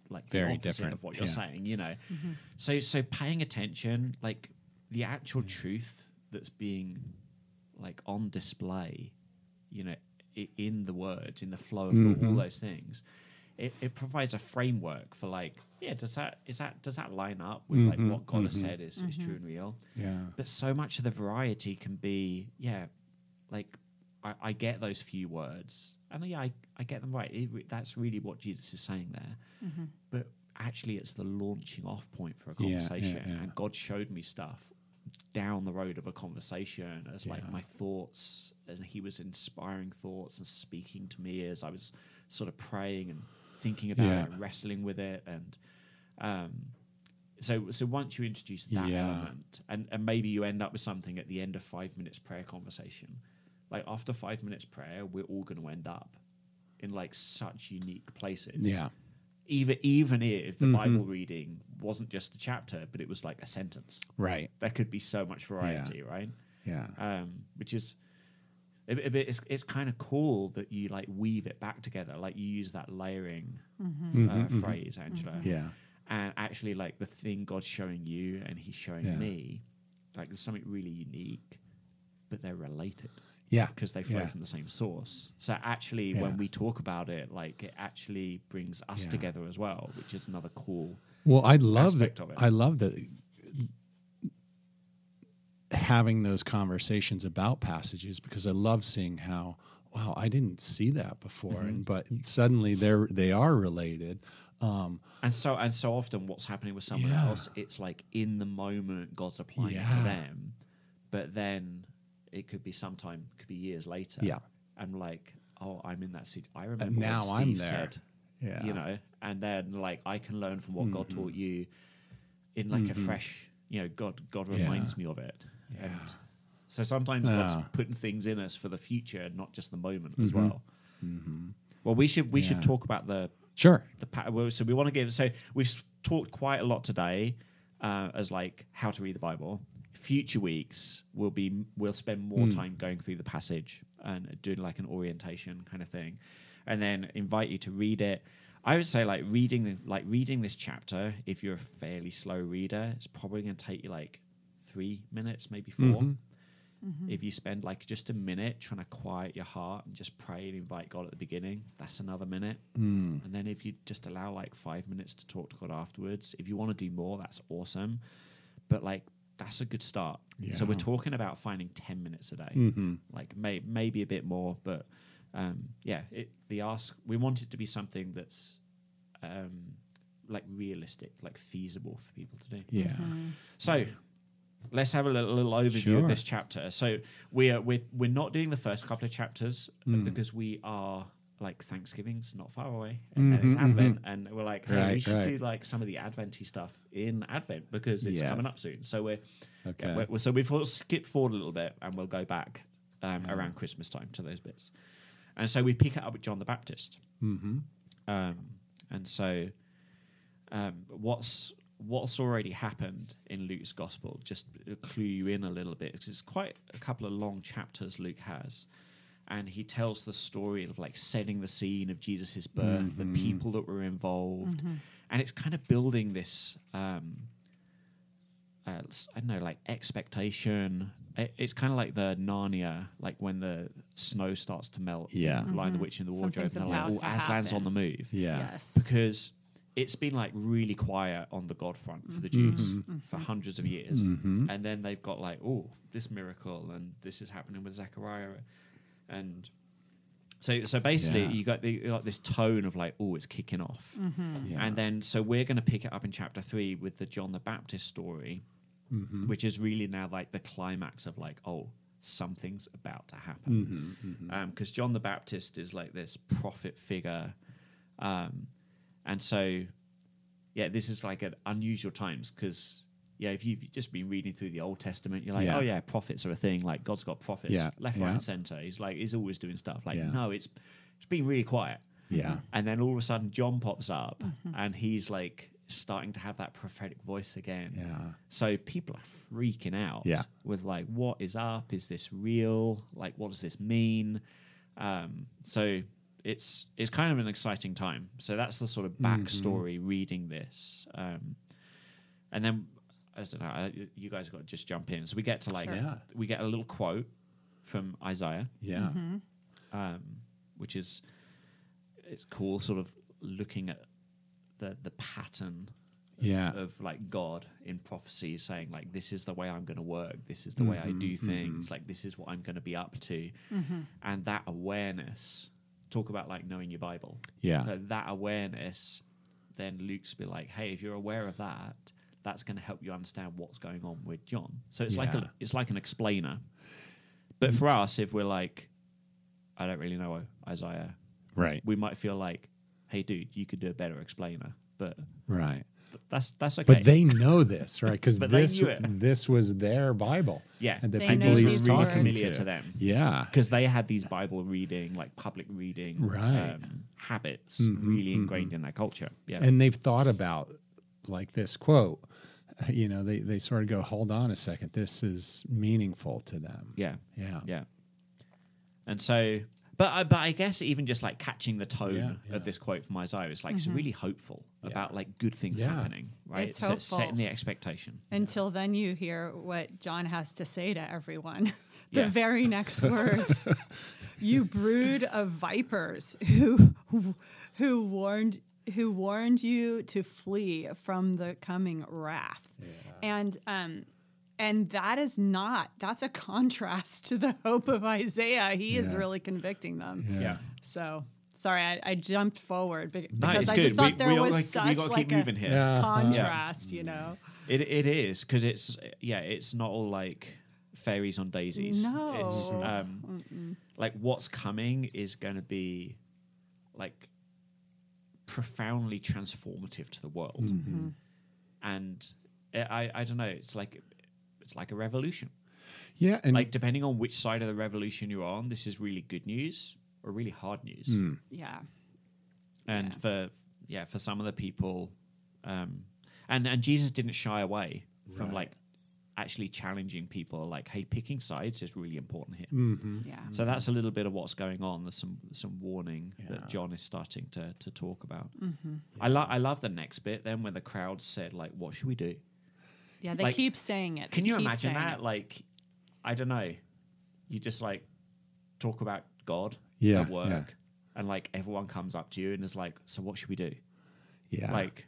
like the Very opposite different, of what you're yeah. saying, you know. Mm-hmm. So so paying attention, like the actual mm. truth that's being like on display, you know, i- in the words, in the flow of thought, all mm-hmm. those things, it, it provides a framework for like, yeah, does that is that does that line up with like mm-hmm, what God has mm-hmm. said is, is true and mm-hmm. real? yeah But so much of the variety can be, yeah, like I, I get those few words, and yeah, I, I get them right. It, that's really what Jesus is saying there. But actually, it's the launching off point for a Yeah, yeah, conversation, yeah. and God showed me stuff down the road of a conversation as like my thoughts, and He was inspiring thoughts and speaking to me as I was sort of praying and thinking about Yeah. it, and wrestling with it, and um, so so once you introduce that Yeah. element and, and maybe you end up with something at the end of five minutes prayer conversation like after five minutes prayer we're all going to end up in like such unique places. Yeah. Even even if the Mhm. bible reading wasn't just a chapter but it was like a sentence. Right. There could be so much variety right? Yeah. Um, which is a bit- a bit- it's, it's kind of cool that you like weave it back together like you use that layering Mhm, uh, mhm. phrase angela yeah and actually like the thing god's showing you and he's showing Yeah. me like there's something really unique but they're related yeah because they flow Yeah. from the same source so actually Yeah. when we talk about it like it actually brings us together as well which is another cool well i love aspect that of it. i love that having those conversations about passages because I love seeing how wow I didn't see that before, Mm-hmm. and but suddenly they're they are related. Um, And so and so often what's happening with someone Yeah. else, it's like in the moment God's applying it to them, but then it could be sometime, could be years later. Yeah. I'm like, oh, I'm in that seat. I remember now what I'm there. said. Yeah. You know, and then like I can learn from what God Mm-hmm. taught you in like a fresh, you know, God God Yeah. reminds me of it. Yeah. And so sometimes God's putting things in us for the future, not just the moment as Mhm. well. Well, we should we Yeah. should talk about the sure. the so we want to give so we've talked quite a lot today uh, as like how to read the bible future weeks will be we'll spend more Mm. time going through the passage and doing like an orientation kind of thing and then invite you to read it i would say like reading the, like reading this chapter if you're a fairly slow reader it's probably going to take you like three minutes maybe 4 Mhm. if you spend like just a minute trying to quiet your heart and just pray and invite God at the beginning, that's another minute. Mm. And then if you just allow like five minutes to talk to God afterwards, if you want to do more, that's awesome. But like that's a good start. So we're talking about finding ten minutes a day, Mhm. like may, maybe a bit more, but um, yeah, it, the ask we want it to be something that's um, like realistic, like feasible for people to do. Yeah. So let's have a little, little overview Sure. of this chapter. So we are we're, we're not doing the first couple of chapters uh, Mm. because we are like Thanksgiving's not far away, and then it's Mhm, Advent, and we're like, hey, we should right. do like some of the Adventy stuff in Advent because it's Yes. coming up soon. So we're, Okay. yeah, we're- we're- so we've of skipped forward a little bit, and we'll go back um, Yeah. around Christmas time to those bits, and so we pick it up with John the Baptist. Mm-hmm. Um, and so, um, what's what's already happened in Luke's gospel? Just clue you in a little bit because it's quite a couple of long chapters Luke has, and he tells the story of like setting the scene of Jesus' birth, Mhm. the people that were involved, and it's kind of building this. Um, uh, s- I don't know, like expectation. It's kind of like the Narnia, like when the snow starts to melt. Yeah. Lion the Witch in the Wardrobe, Something's and they're like, oh, to Aslan's on the move Yeah. Yes. because it's been like really quiet on the God front for the Jews Mhm. for hundreds of years, Mhm. and then they've got like, oh, this miracle, and this is happening with Zechariah, and so so basically Yeah. you got the, you got this tone of like, oh, it's kicking off, Yeah. and then so we're going to pick it up in chapter three with the John the Baptist story, Mhm. which is really now like the climax of like, oh, something's about to happen because John the Baptist is like this prophet figure, um, and so yeah, this is like an unusual times because yeah, if you've just been reading through the Old Testament, you're like, Yeah. oh yeah, prophets are a thing. Like God's got prophets Yeah, left, right, and center. He's like he's always doing stuff. Like Yeah. no, it's it's been really quiet, Yeah. and then all of a sudden John pops up, and he's like starting to have that prophetic voice again. Yeah. So people are freaking out Yeah. with like, what is up? Is this real? Like, what does this mean? Um, so it's it's kind of an exciting time. So that's the sort of Mm-hmm. backstory reading this, um, and then I don't know. I, you guys got to just jump in. So we get to like Sure. Yeah. we get a little quote from Isaiah, Yeah. um, which is it's cool. Sort of looking at the the pattern Yeah. of like God in prophecy saying like this is the way I'm going to work, this is the way I do Mhm, things, like this is what I'm going to be up to, and that awareness. Talk about like knowing your Bible. Yeah. So that awareness, then Luke's be like, hey, if you're aware of that, that's going to help you understand what's going on with John. So it's like a, it's like an explainer. But for us, if we're like, I don't really know Isaiah, Right. we might feel like, hey, dude, you could do a better explainer. But Right. That's that's okay. But they know this, right? Because this knew it. this was their Bible. Yeah. And the They people know these he's really talking familiar to. to them Yeah. because they had these Bible reading, like public reading Right. um, habits, Mhm, really mhm. ingrained in their culture. Yeah, And they've thought about like this quote. You know, they, they sort of go, hold on a second, this is meaningful to them. yeah, Yeah. yeah. And so, but I, but I guess even just like catching the tone Yeah, yeah. of this quote from Isaiah is like it's really hopeful Yeah. about like good things Yeah. happening, right? It's So hopeful. setting the expectation. Until then, you hear what John has to say to everyone. the Yeah. very next words, "You brood of vipers, who who warned who warned you to flee from the coming wrath." And um, And that is not, that's a contrast to the hope of Isaiah. He is really convicting them. Yeah. So sorry, I, I jumped forward be- No, because it's I good. just thought we, there we was like, such we got to like keep moving a here. Yeah. contrast, you know. It it is because it's yeah, it's not all like fairies on daisies. It's No. um, like what's coming is going to be like profoundly transformative to the world, Mm-hmm. and I I, I don't know. It's like it's like a revolution. Yeah, and like depending on which side of the revolution you're on, this is really good news or really hard news. Yeah. and Yeah. for yeah for some of the people um and and jesus didn't shy away from like actually challenging people like hey picking sides is really important here Mhm. Yeah. so that's a little bit of what's going on there's some some warning Yeah. that john is starting to to talk about Mm-hmm. i love i love the next bit then when the crowd said like what should we do Yeah, they Like, keep saying it. can you imagine that it. like i don't know you just like talk about god Yeah, at work yeah. and like everyone comes up to you and is like so what should we do yeah, like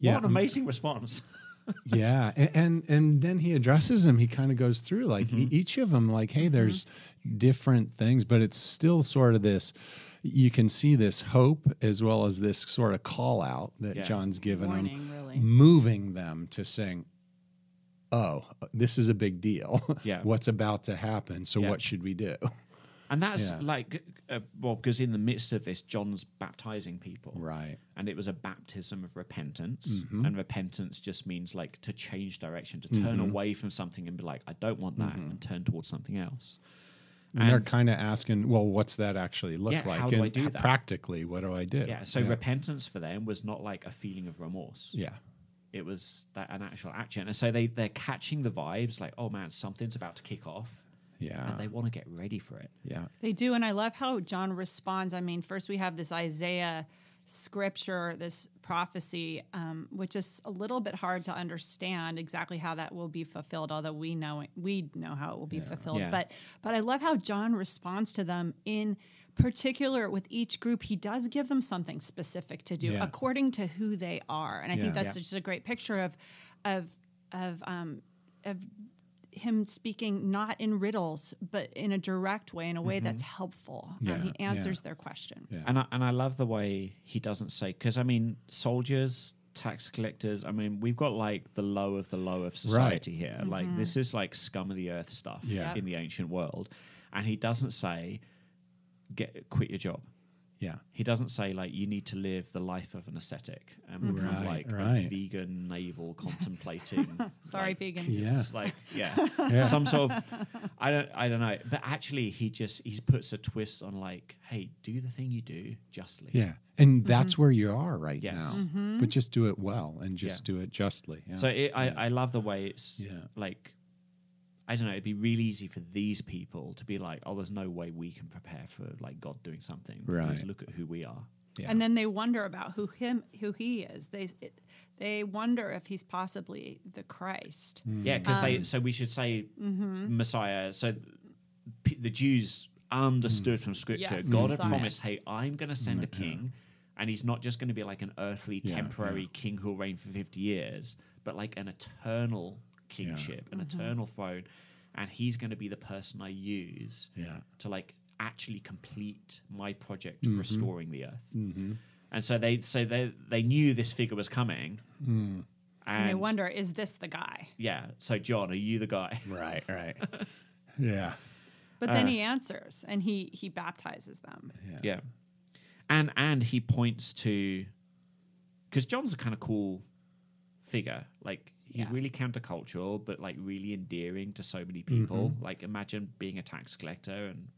Yeah, what an amazing response yeah, and, and and then he addresses them. He kind of goes through like e- mm-hmm. each of them, like, hey, mm-hmm. there's different things, but it's still sort of this. You can see this hope as well as this sort of call out that Yeah. John's given them, Warning, really. moving them to saying, "Oh, this is a big deal. Yeah. what's about to happen? So Yeah. what should we do?" And that's Yeah. like, uh, well, because in the midst of this, John's baptizing people. Right. And it was a baptism of repentance. Mm-hmm. And repentance just means like to change direction, to turn Mm-hmm. away from something and be like, I don't want that, and turn towards something else. And, they're kind of asking, "Well, what's that actually look Yeah, like? how do I and do that? practically, what do I do?" Yeah. So repentance for them was not like a feeling of remorse. yeah, It was that an actual action. And so they, they're catching the vibes like, oh man, something's about to kick off. yeah, And they want to get ready for it. yeah. They do, and I love how John responds. I mean, first we have this Isaiah scripture, this prophecy, um, which is a little bit hard to understand exactly how that will be fulfilled. Although we know it, we know how it will be fulfilled, Yeah. but but I love how John responds to them in particular with each group he does give them something specific to do Yeah. according to who they are and i Yeah. think that's Yeah. just a great picture of of of um of him speaking not in riddles, but in a direct way, in a way that's helpful. Um, Yeah, he yeah. answers their question. Yeah. And I, and I love the way he doesn't say because I mean soldiers, tax collectors. I mean we've got like the low of the low of society here. Like this is like scum of the earth stuff Yeah. in the ancient world, and he doesn't say get quit your job. Yeah. He doesn't say like you need to live the life of an ascetic and become Right, like right. a vegan navel contemplating. Sorry, like, vegans. Yeah. like yeah, Yeah. some sort of I don't I don't know, but actually he just he puts a twist on like, hey, do the thing you do justly. Yeah. And mm-hmm. that's where you are right Yes. now. Mm-hmm. But just do it well and just Yeah. do it justly. Yeah. So it, I I love the way it's Yeah. like. I don't know. It'd be really easy for these people to be like, "Oh, there's no way we can prepare for like God doing something." because Right. Look at who we are. yeah. And then they wonder about who him who he is. They it, they wonder if he's possibly the Christ. Yeah, because Um, they. So we should say mm-hmm. Messiah. So th- p- the Jews understood from Scripture. Yes, God Messiah. had promised, "Hey, I'm going to send a king, and he's not just going to be like an earthly, Yeah, temporary yeah. king who'll reign for 50 years, but like an eternal kingship, an eternal throne, and he's going to be the person I use yeah. to like actually complete my project of restoring the earth." Mm-hmm. And so they, so they, they knew this figure was coming. Mm. And they wonder, is this the guy? Yeah. So John, are you the guy? Right, right. yeah. But then Uh, he answers and he he baptizes them. Yeah. Yeah. And and he points to because John's a kind of cool figure. Like he's Yeah. really countercultural, but like really endearing to so many people. Mm-hmm. Like imagine being a tax collector and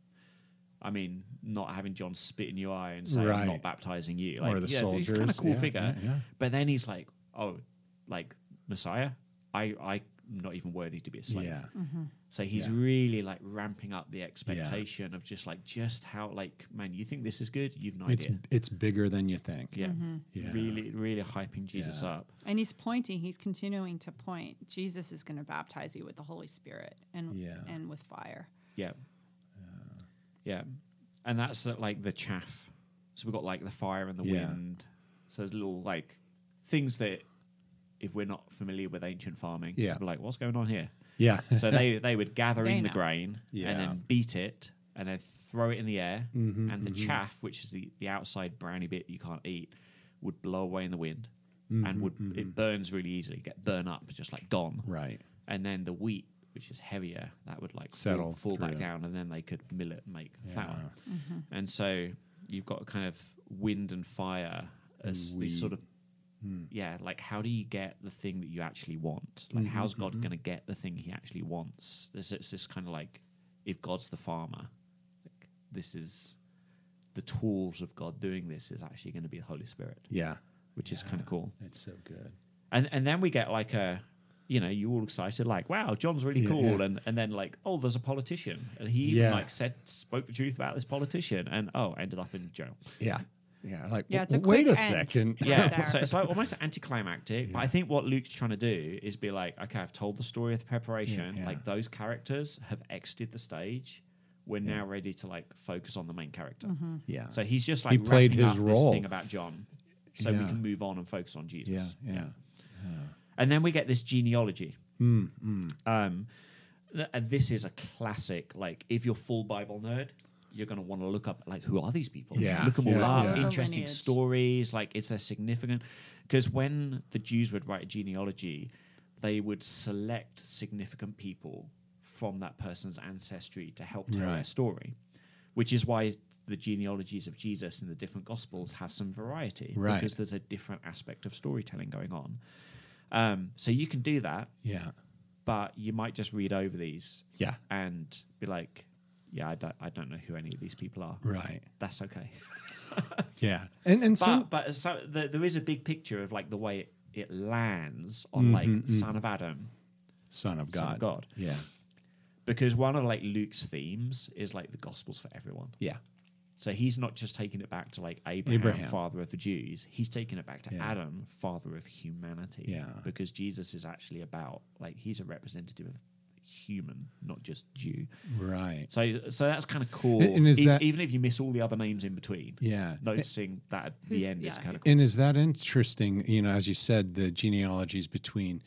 I mean, not having John spit in your eye and saying Right. "I'm not baptizing you." Like, or the yeah, soldiers. he's kind of cool yeah, figure. Yeah. But then he's like, "Oh, like Messiah, I I'm not even worthy to be a slave." Yeah. So he's Yeah. really like ramping up the expectation of just like just how like man, you think this is good? You've no It's idea. it's bigger than you think. Yeah. Yeah. really, really hyping Jesus Yeah. up. And he's pointing, he's continuing to point. Jesus is going to baptize you with the Holy Spirit and Yeah. and with fire. Yeah, yeah, and that's uh, like the chaff. So we've got like the fire and the Yeah. wind. So there's little like things that if we're not familiar with ancient farming, Yeah. we're like, what's going on here? Yeah. So they they would gather They in the know. grain Yeah. and then beat it and then throw it in the air, Mhm, and the mhm. chaff, which is the, the outside browny bit you can't eat, would blow away in the wind, and Mhm, would it burns really easily, get burned up, just like gone. Right. And then the wheat, which is heavier, that would like Settle fall, fall back through. down, and then they could mill it and make flour. Mm-hmm. And so you've got kind of wind and fire as And these sort of Hmm. yeah, like how do you get the thing that you actually want? Like Mhm, how's God mhm. going to get the thing He actually wants? There's it's this kind of like if God's the farmer, like, this is the tools of God doing this is actually going to be the Holy Spirit, Yeah. which is kind of cool. It's so good. And and then we get like a. You know, you all excited, like, wow, John's really Yeah, cool, yeah. and and then like, oh, there's a politician, and he even like said spoke the truth about this politician, and oh, ended up in jail. Yeah. Yeah. Like, Yeah, it's a wait quick a end. second. Yeah, so it's like almost anticlimactic. But I think what Luke's trying to do is be like, okay, I've told the story of the preparation. Yeah, yeah. Like those characters have exited the stage. We're Yeah. now ready to like focus on the main character. Mm-hmm. Yeah. So he's just like He played his up this role. thing about John, so we can move on and focus on Jesus. yeah. Yeah. And then we get this genealogy. Mm, mm. Um, and this is a classic. Like, if you're full Bible nerd, you're going to want to look up like who are these people? Yeah. look them all Yeah, up. yeah. Interesting Lineage. stories. Like, is there significant? Because when the Jews would write a genealogy, they would select significant people from that person's ancestry to help tell their story. Which is why the genealogies of Jesus in the different gospels have some variety Right. because there's a different aspect of storytelling going on. Um, so you can do that Yeah. but you might just read over these Yeah. and be like, "Yeah, I don't, I don't know who any of these people are." Right. That's okay. Yeah. And and But some but so the, there is a big picture of like the way it, it lands on Mhm, like mhm. Son of Adam son of God. Son of God. Yeah. because one of like Luke's themes is like the Gospels for everyone. Yeah. So he's not just taking it back to like Abraham, Abraham. father of the Jews. He's taking it back to Yeah. Adam, father of humanity. Yeah. Because Jesus is actually about like he's a representative of human, not just Jew. Right. So, so that's kind of cool. And is E- that- even if you miss all the other names in between, Yeah. noticing that at the Who's- end is kind of cool. And is that interesting? You know, as you said, the genealogies between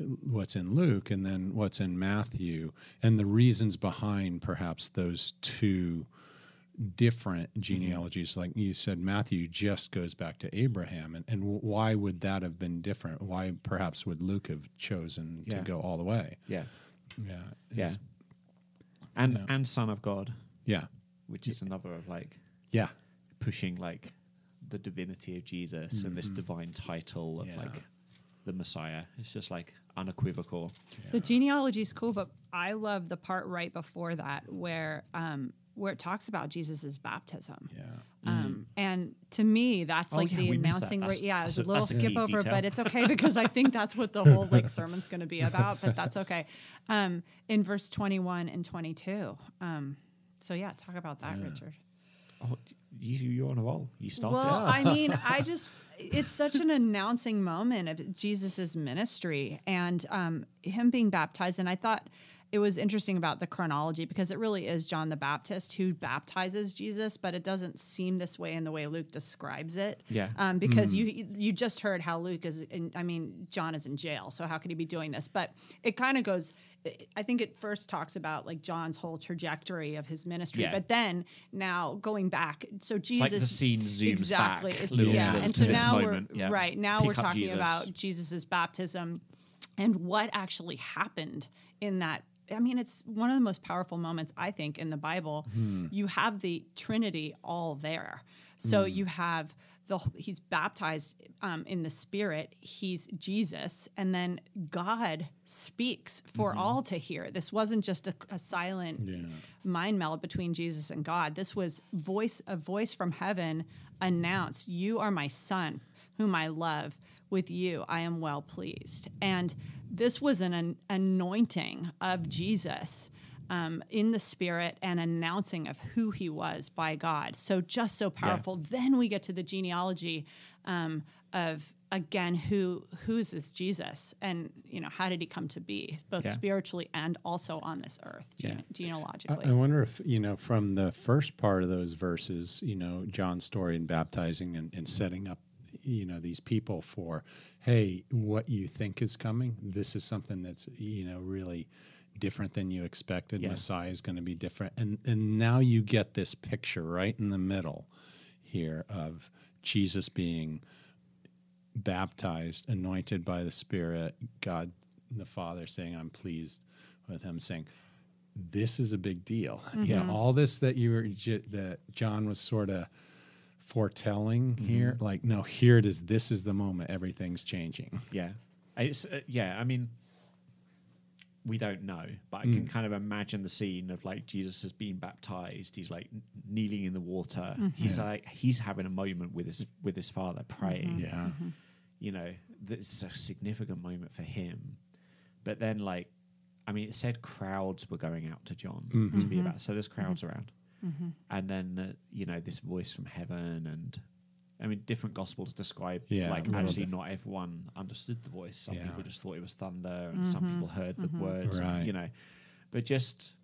uh, what's in Luke and then what's in Matthew, and the reasons behind perhaps those two different mm-hmm. genealogies. Like you said, Matthew just goes back to Abraham, and, and why would that have been different? Why perhaps would Luke have chosen Yeah. to go all the way? Yeah, Yeah, yeah, and Yeah. and Son of God, yeah, which is another of like yeah, pushing like the divinity of Jesus and this Mhm. divine title of Yeah. like the Messiah. It's just like unequivocal. The genealogy is cool, but I love the part right before that where um, where it talks about Jesus' baptism. yeah. Um, and to me, that's Mm. Oh, like yeah, the we missed that. announcing. That's- Right, yeah, it was a a- little that's a skip over, detail. but it's okay because I think that's what the whole like sermon's going to be about. But that's okay. Um, in verse twenty-one and twenty-two. Um, so yeah, talk about that, Yeah. Richard. Oh, you you're on a roll. You started. Well, I mean, I just it's such an announcing moment of Jesus's ministry and um, him being baptized. And I thought it was interesting about the chronology because it really is John the Baptist who baptizes Jesus, but it doesn't seem this way in the way Luke describes it. Yeah. Um, because you you just heard how Luke is. In, I mean, John is in jail, so how could he be doing this? But it kind of goes. I think it first talks about like John's whole trajectory of his ministry, Yeah. but then now going back, so It's Jesus like the scene zooms exactly. back. It's yeah, bit and so now moment. we're yeah. right now Pick we're talking Jesus. about Jesus's baptism and what actually happened in that. I mean, it's one of the most powerful moments I think in the Bible. Hmm. You have the Trinity all there, so you have the he's baptized um, in the Spirit. He's Jesus, and then God speaks for Mm-hmm. all to hear. This wasn't just a, a silent Yeah. mind meld between Jesus and God. This was voice a voice from heaven announced, "You are my son, whom I love. With you I am well pleased." And this was an, an anointing of Jesus. Um, in the spirit and announcing of who he was by God. So just so powerful. Then we get to the genealogy um, of again who who's this Jesus and you know how did he come to be both Yeah. spiritually and also on this earth Yeah. genealogically. I, I wonder if you know from the first part of those verses, you know, John's story in baptizing and, and setting up you know these people for hey what you think is coming? This is something that's you know really different than you expected. Yeah. messiah is going to be different. And and now you get this picture right in the middle here of jesus being baptized anointed by the spirit god the father saying i'm pleased with him saying this is a big deal. You know mm-hmm. all this that you were that john was sort of foretelling mm-hmm. here like no here it is this is the moment everything's changing Yeah, it's uh, yeah. I mean, we don't know, but I can mm. kind of imagine the scene of like Jesus has been baptized. He's like kneeling in the water. Mm-hmm. He's Yeah. like he's having a moment with his with his father mm-hmm. praying. yeah You know, this is a significant moment for him. But then, like, I mean, it said crowds were going out to John to be about. So there's crowds around, and then uh, you know this voice from heaven and. I mean, different gospels describe Yeah, like actually bit. not everyone understood the voice. Some Yeah. people just thought it was thunder, and some people heard the words. and, you know, but just,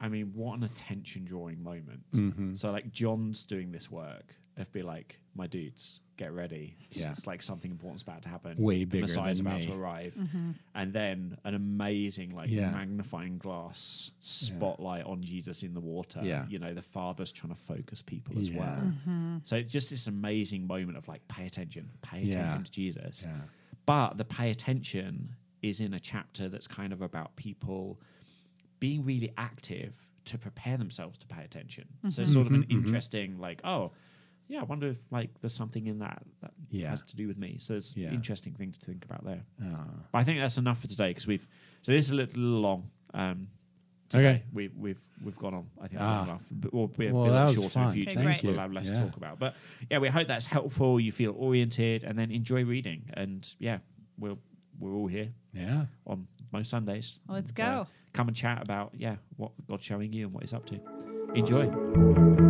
I mean, what an attention drawing moment. Mhm. So like John's doing this work of be like, my dudes, get ready. It's, Yeah. it's like something important's about to happen. Way the bigger Messiah's than about me. to arrive, mm-hmm. and then an amazing like Yeah. magnifying glass spotlight on Jesus in the water. Yeah. you know, the Father's trying to focus people as Yeah. well. Mm-hmm. So it's just this amazing moment of like, pay attention, pay Yeah. attention to Jesus. yeah But the pay attention is in a chapter that's kind of about people being really active to prepare themselves to pay attention. So it's mm-hmm. sort of an interesting, like, oh, yeah, I wonder if like there's something in that that Yeah. has to do with me. So it's Yeah. interesting thing to think about there. Uh, But I think that's enough for today because we've so this is a little long. Um, today. Okay. we, we've we've gone on. I think Ah. enough. But we'll be a Well, bit that shorter in fun. future. Okay, weeks. We'll have less Yeah. to talk about. But yeah, we hope that's helpful. You feel oriented, and then enjoy reading. And yeah, we'll we're all here yeah on most Sundays. Let's And, uh, go. come and chat about yeah what God's showing you and what He's up to. Enjoy.